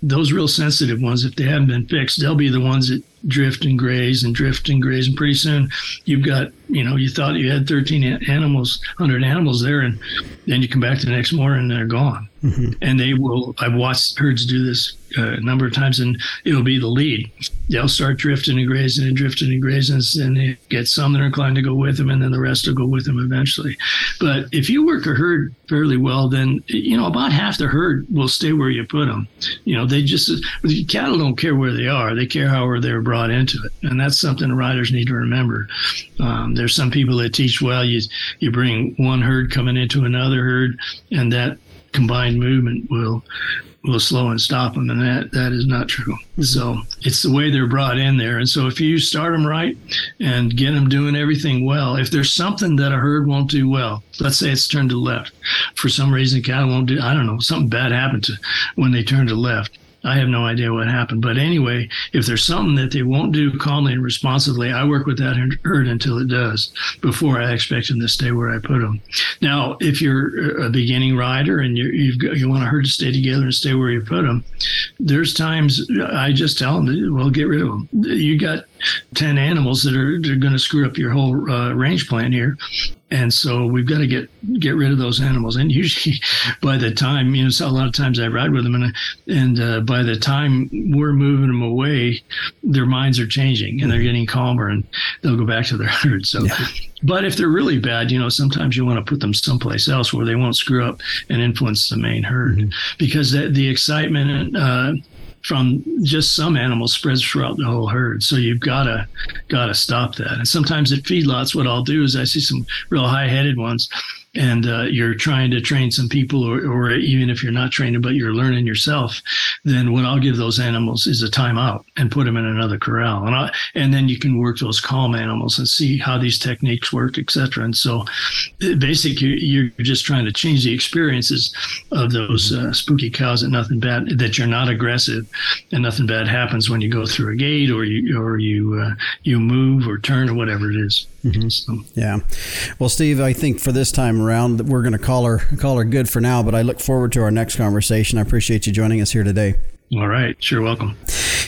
[SPEAKER 2] those real sensitive ones, if they haven't been fixed, they'll be the ones that drift and graze and drift and graze. And pretty soon you've got, you know, you thought you had 13 animals, 100 animals there, and then you come back the next morning and they're gone. Mm-hmm. And they will, I've watched herds do this uh, a number of times, and it'll be the lead. They'll start drifting and grazing and drifting and grazing, and they get some that are inclined to go with them, and then the rest will go with them eventually. But if you work a herd fairly well, then, you know, about half the herd will stay where you put them. You know, they just, the cattle don't care where they are, they care how they're brought into it. And that's something riders need to remember. Um, there's some people that teach, well, you, you bring one herd coming into another herd, and that combined movement will will slow and stop them, and that that is not true. Mm-hmm. So it's the way they're brought in there, and so if you start them right and get them doing everything well, if there's something that a herd won't do well, let's say it's turned to left, for some reason cattle won't do, I don't know, something bad happened to when they turn to left. I have no idea what happened. But anyway, if there's something that they won't do calmly and responsibly, I work with that herd until it does before I expect them to stay where I put them. Now, if you're a beginning rider and you you want a herd to stay together and stay where you put them, there's times I just tell them, well, get rid of them. You got 10 animals that are, are going to screw up your whole uh, range plan here and so we've got to get get rid of those animals and usually [laughs] by the time you know so a lot of times i ride with them and and uh, by the time we're moving them away their minds are changing and they're getting calmer and they'll go back to their [laughs] herd so yeah. but if they're really bad you know sometimes you want to put them someplace else where they won't screw up and influence the main herd mm-hmm. because the, the excitement and uh, from just some animals spreads throughout the whole herd. So you've gotta gotta stop that. And sometimes at feedlots, what I'll do is I see some real high headed ones and uh, you're trying to train some people, or, or even if you're not training, but you're learning yourself, then what I'll give those animals is a timeout and put them in another corral, and I, and then you can work those calm animals and see how these techniques work, etc. And so, basically, you're just trying to change the experiences of those uh, spooky cows. That nothing bad, that you're not aggressive, and nothing bad happens when you go through a gate or you or you uh, you move or turn or whatever it is.
[SPEAKER 1] Mm-hmm. So. Yeah. Well, Steve, I think for this time around, we're going to call her call her good for now. But I look forward to our next conversation. I appreciate you joining us here today.
[SPEAKER 2] All right. Sure. Welcome.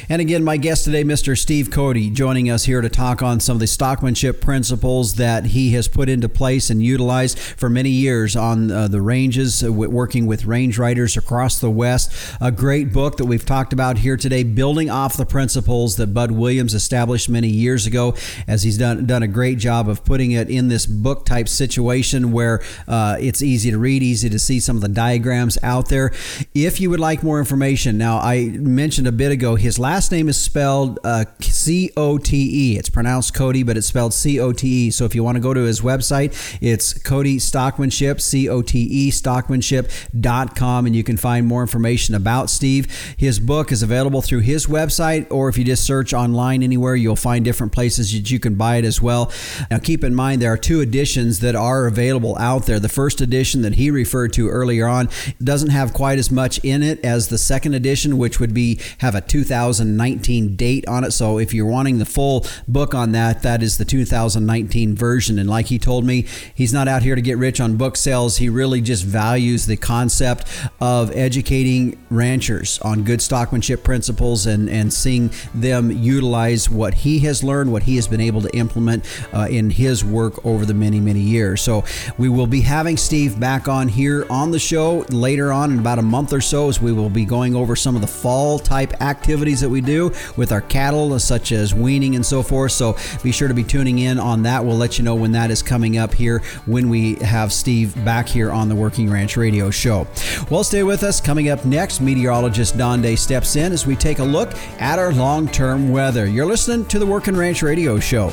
[SPEAKER 1] And again, my guest today, Mr. Steve Cote, joining us here to talk on some of the stockmanship principles that he has put into place and utilized for many years on uh, the ranges, uh, working with range riders across the West. A great book that we've talked about here today, building off the principles that Bud Williams established many years ago, as he's done, done a great job of putting it in this book type situation where uh, it's easy to read, easy to see some of the diagrams out there. If you would like more information, now I mentioned a bit ago his last last name is spelled uh, C O T E. It's pronounced Cody, but it's spelled C O T E. So if you want to go to his website, it's Cody Stockmanship, C O T E, stockmanship.com, and you can find more information about Steve. His book is available through his website, or if you just search online anywhere, you'll find different places that you can buy it as well. Now, keep in mind, there are two editions that are available out there. The first edition that he referred to earlier on doesn't have quite as much in it as the second edition, which would be have a 2019 date on it. So if you're wanting the full book on that, that is the 2019 version. And like he told me, he's not out here to get rich on book sales. He really just values the concept of educating ranchers on good stockmanship principles and, and seeing them utilize what he has learned, what he has been able to implement uh, in his work over the many, many years. So we will be having Steve back on here on the show later on in about a month or so as we will be going over some of the fall type activities that we do with our cattle, such as weaning and so forth. So be sure to be tuning in on that. We'll let you know when that is coming up here when we have Steve back here on the Working Ranch Radio Show. Well, stay with us. Coming up next, meteorologist Don Day steps in as we take a look at our long term weather. You're listening to the Working Ranch Radio Show.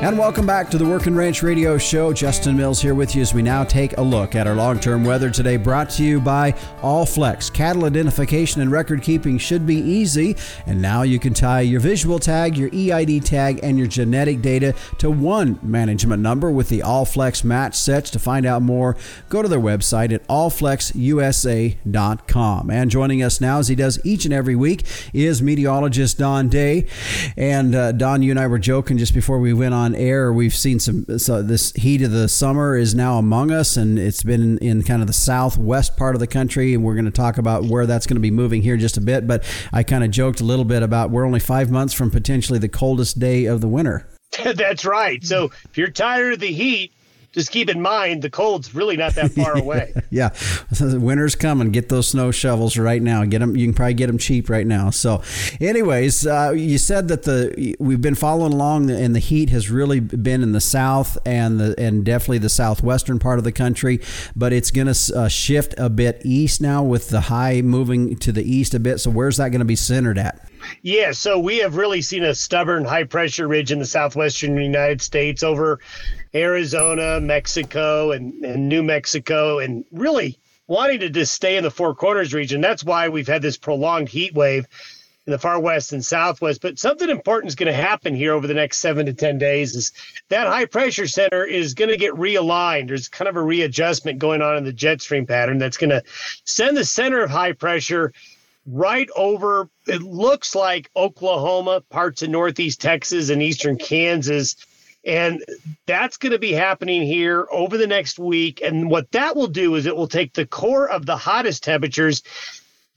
[SPEAKER 1] And welcome back to the Working Ranch Radio Show. Justin Mills here with you as we now take a look at our long term weather today, brought to you by Allflex. Cattle identification and record keeping should be easy. And now you can tie your visual tag, your EID tag, and your genetic data to one management number with the Allflex match sets. To find out more, go to their website at allflexusa.com. And joining us now, as he does each and every week, is meteorologist Don Day. And uh, Don, you and I were joking just before we went on on air, we've seen some. So this heat of the summer is now among us, and it's been in, in kind of the southwest part of the country. And we're going to talk about where that's going to be moving here just a bit. But I kind of joked a little bit about we're only five months from potentially the coldest day of the winter. [laughs]
[SPEAKER 6] That's right. So if you're tired of the heat, just keep in mind the cold's really not that far [laughs] away.
[SPEAKER 1] yeah, [laughs] winter's coming. Get those snow shovels right now. Get them. You can probably get them cheap right now. So, anyways, uh, you said that the we've been following along, and the heat has really been in the south and the and definitely the southwestern part of the country. But it's going to uh, shift a bit east now with the high moving to the east a bit. So, where's that going to be centered at?
[SPEAKER 6] Yeah, so we have really seen a stubborn high pressure ridge in the southwestern United States over Arizona, Mexico, and, and New Mexico, and really wanting to just stay in the Four Corners region. That's why we've had this prolonged heat wave in the far west and southwest. But something important is going to happen here over the next seven to 10 days is that high pressure center is going to get realigned. There's kind of a readjustment going on in the jet stream pattern that's going to send the center of high pressure right over, it looks like Oklahoma, parts of northeast Texas, and eastern Kansas. And that's going to be happening here over the next week. And what that will do is it will take the core of the hottest temperatures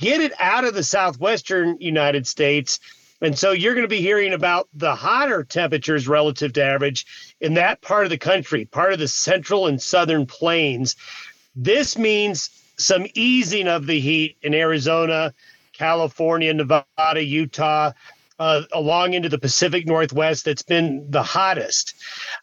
[SPEAKER 6] get it out of the southwestern United States. And so you're going to be hearing about the hotter temperatures relative to average in that part of the country, part of the central and southern plains. This means some easing of the heat in Arizona, California, Nevada, Utah, uh, along into the Pacific Northwest that's been the hottest.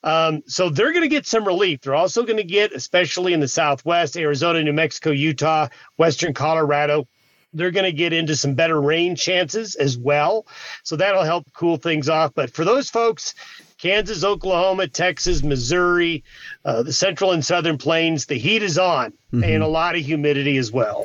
[SPEAKER 6] Um, so they're going to get some relief. They're also going to get, especially in the Southwest, Arizona, New Mexico, Utah, Western Colorado, they're going to get into some better rain chances as well. So that'll help cool things off. But for those folks, Kansas, Oklahoma, Texas, Missouri, uh, the central and southern plains, the heat is on mm-hmm. and a lot of humidity as well.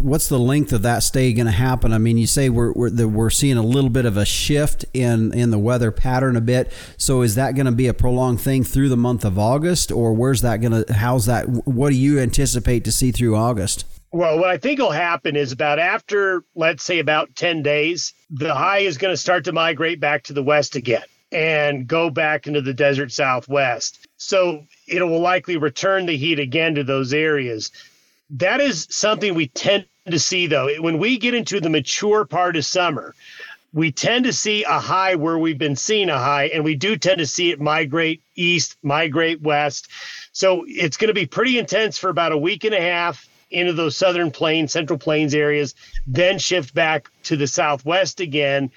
[SPEAKER 1] What's the length of that stay going to happen? I mean, you say we're we're, we're seeing a little bit of a shift in in the weather pattern a bit. So is that going to be a prolonged thing through the month of August, or where's that going to? How's that? What do you anticipate to see through August?
[SPEAKER 6] Well, what I think will happen is about after, let's say, about 10 days, the high is going to start to migrate back to the west again and go back into the desert southwest. So it will likely return the heat again to those areas. That is something we tend to see, though. When we get into the mature part of summer, we tend to see a high where we've been seeing a high, and we do tend to see it migrate east, migrate west. So it's going to be pretty intense for about a week and a half into those southern plains, central plains areas, then shift back to the southwest again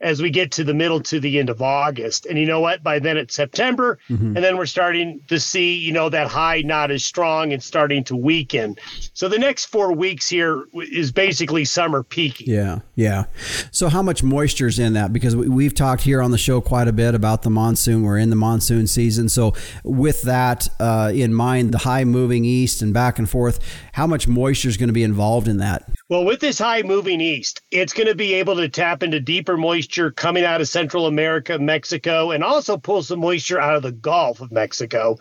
[SPEAKER 6] as we get to the middle to the end of August. And you know what? By then it's September, mm-hmm. and then we're starting to see, you know, that high not as strong and starting to weaken. So the next four weeks here is basically summer peaking.
[SPEAKER 1] Yeah, yeah. So how much moisture is in that? Because we, have talked here on the show quite a bit about the monsoon. We're in the monsoon season. So with that uh, in mind, the high moving east and back and forth, how much moisture is going to be involved in that?
[SPEAKER 6] Well, with this high moving east, it's going to be able to tap into deeper moisture coming out of Central America, Mexico, and also pull some moisture out of the Gulf of Mexico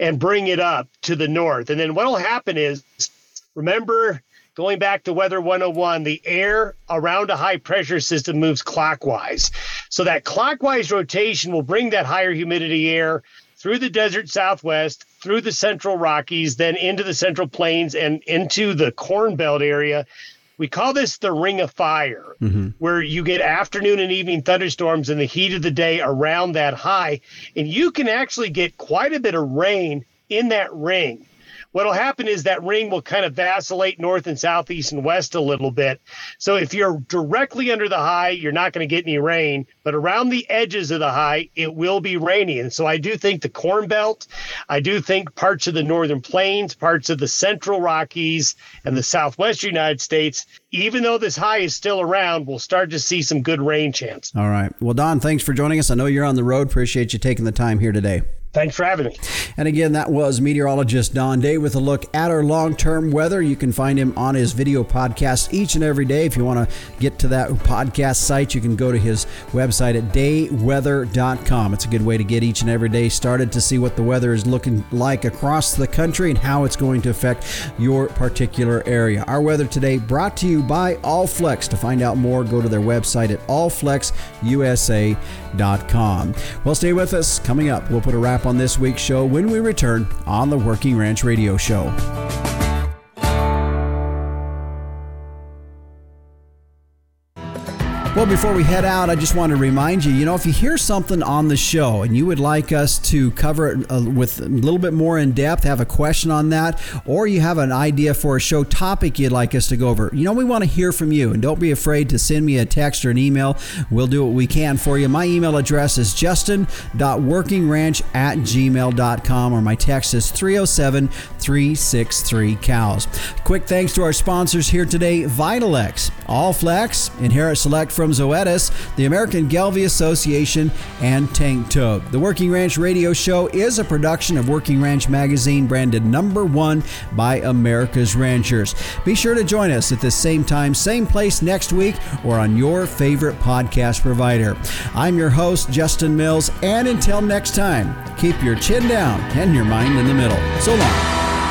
[SPEAKER 6] and bring it up to the north. And then what will happen is, remember, going back to Weather 101, the air around a high pressure system moves clockwise. So that clockwise rotation will bring that higher humidity air through the desert southwest, through the central Rockies, then into the central plains and into the Corn Belt area. We call this the ring of fire, mm-hmm. where you get afternoon and evening thunderstorms in the heat of the day around that high. And you can actually get quite a bit of rain in that ring what'll happen is that ring will kind of vacillate north and south, east and west a little bit. So if you're directly under the high, you're not going to get any rain, but around the edges of the high, it will be rainy. And so I do think the Corn Belt, I do think parts of the northern plains, parts of the central Rockies and the southwest United States, even though this high is still around, we'll start to see some good rain chance.
[SPEAKER 1] All right. Well, Don, thanks for joining us. I know you're on the road. Appreciate you taking the time here today.
[SPEAKER 6] Thanks for having me.
[SPEAKER 1] And again, that was meteorologist Don Day with a look at our long term weather. You can find him on his video podcast each and every day. If you want to get to that podcast site, you can go to his website at dayweather.com. It's a good way to get each and every day started to see what the weather is looking like across the country and how it's going to affect your particular area. Our weather today brought to you by Allflex. To find out more, go to their website at allflexusa.com. Well, stay with us. Coming up, we'll put a wrap on this week's show when we return on the Working Ranch Radio Show. Well, before we head out, I just want to remind you you know, if you hear something on the show and you would like us to cover it uh, with a little bit more in depth, have a question on that, or you have an idea for a show topic you'd like us to go over, you know, we want to hear from you. And don't be afraid to send me a text or an email. We'll do what we can for you. My email address is justin.workingranch at gmail.com, or my text is 307 363 cows. Quick thanks to our sponsors here today Vitalix, All Flex, Inherit Select from from Zoetis, the American Gelbvieh Association, and Tank Toad. The Working Ranch Radio Show is a production of Working Ranch Magazine, branded number one by America's Ranchers. Be sure to join us at the same time, same place next week, or on your favorite podcast provider. I'm your host, Justin Mills, and until next time, keep your chin down and your mind in the middle. So long.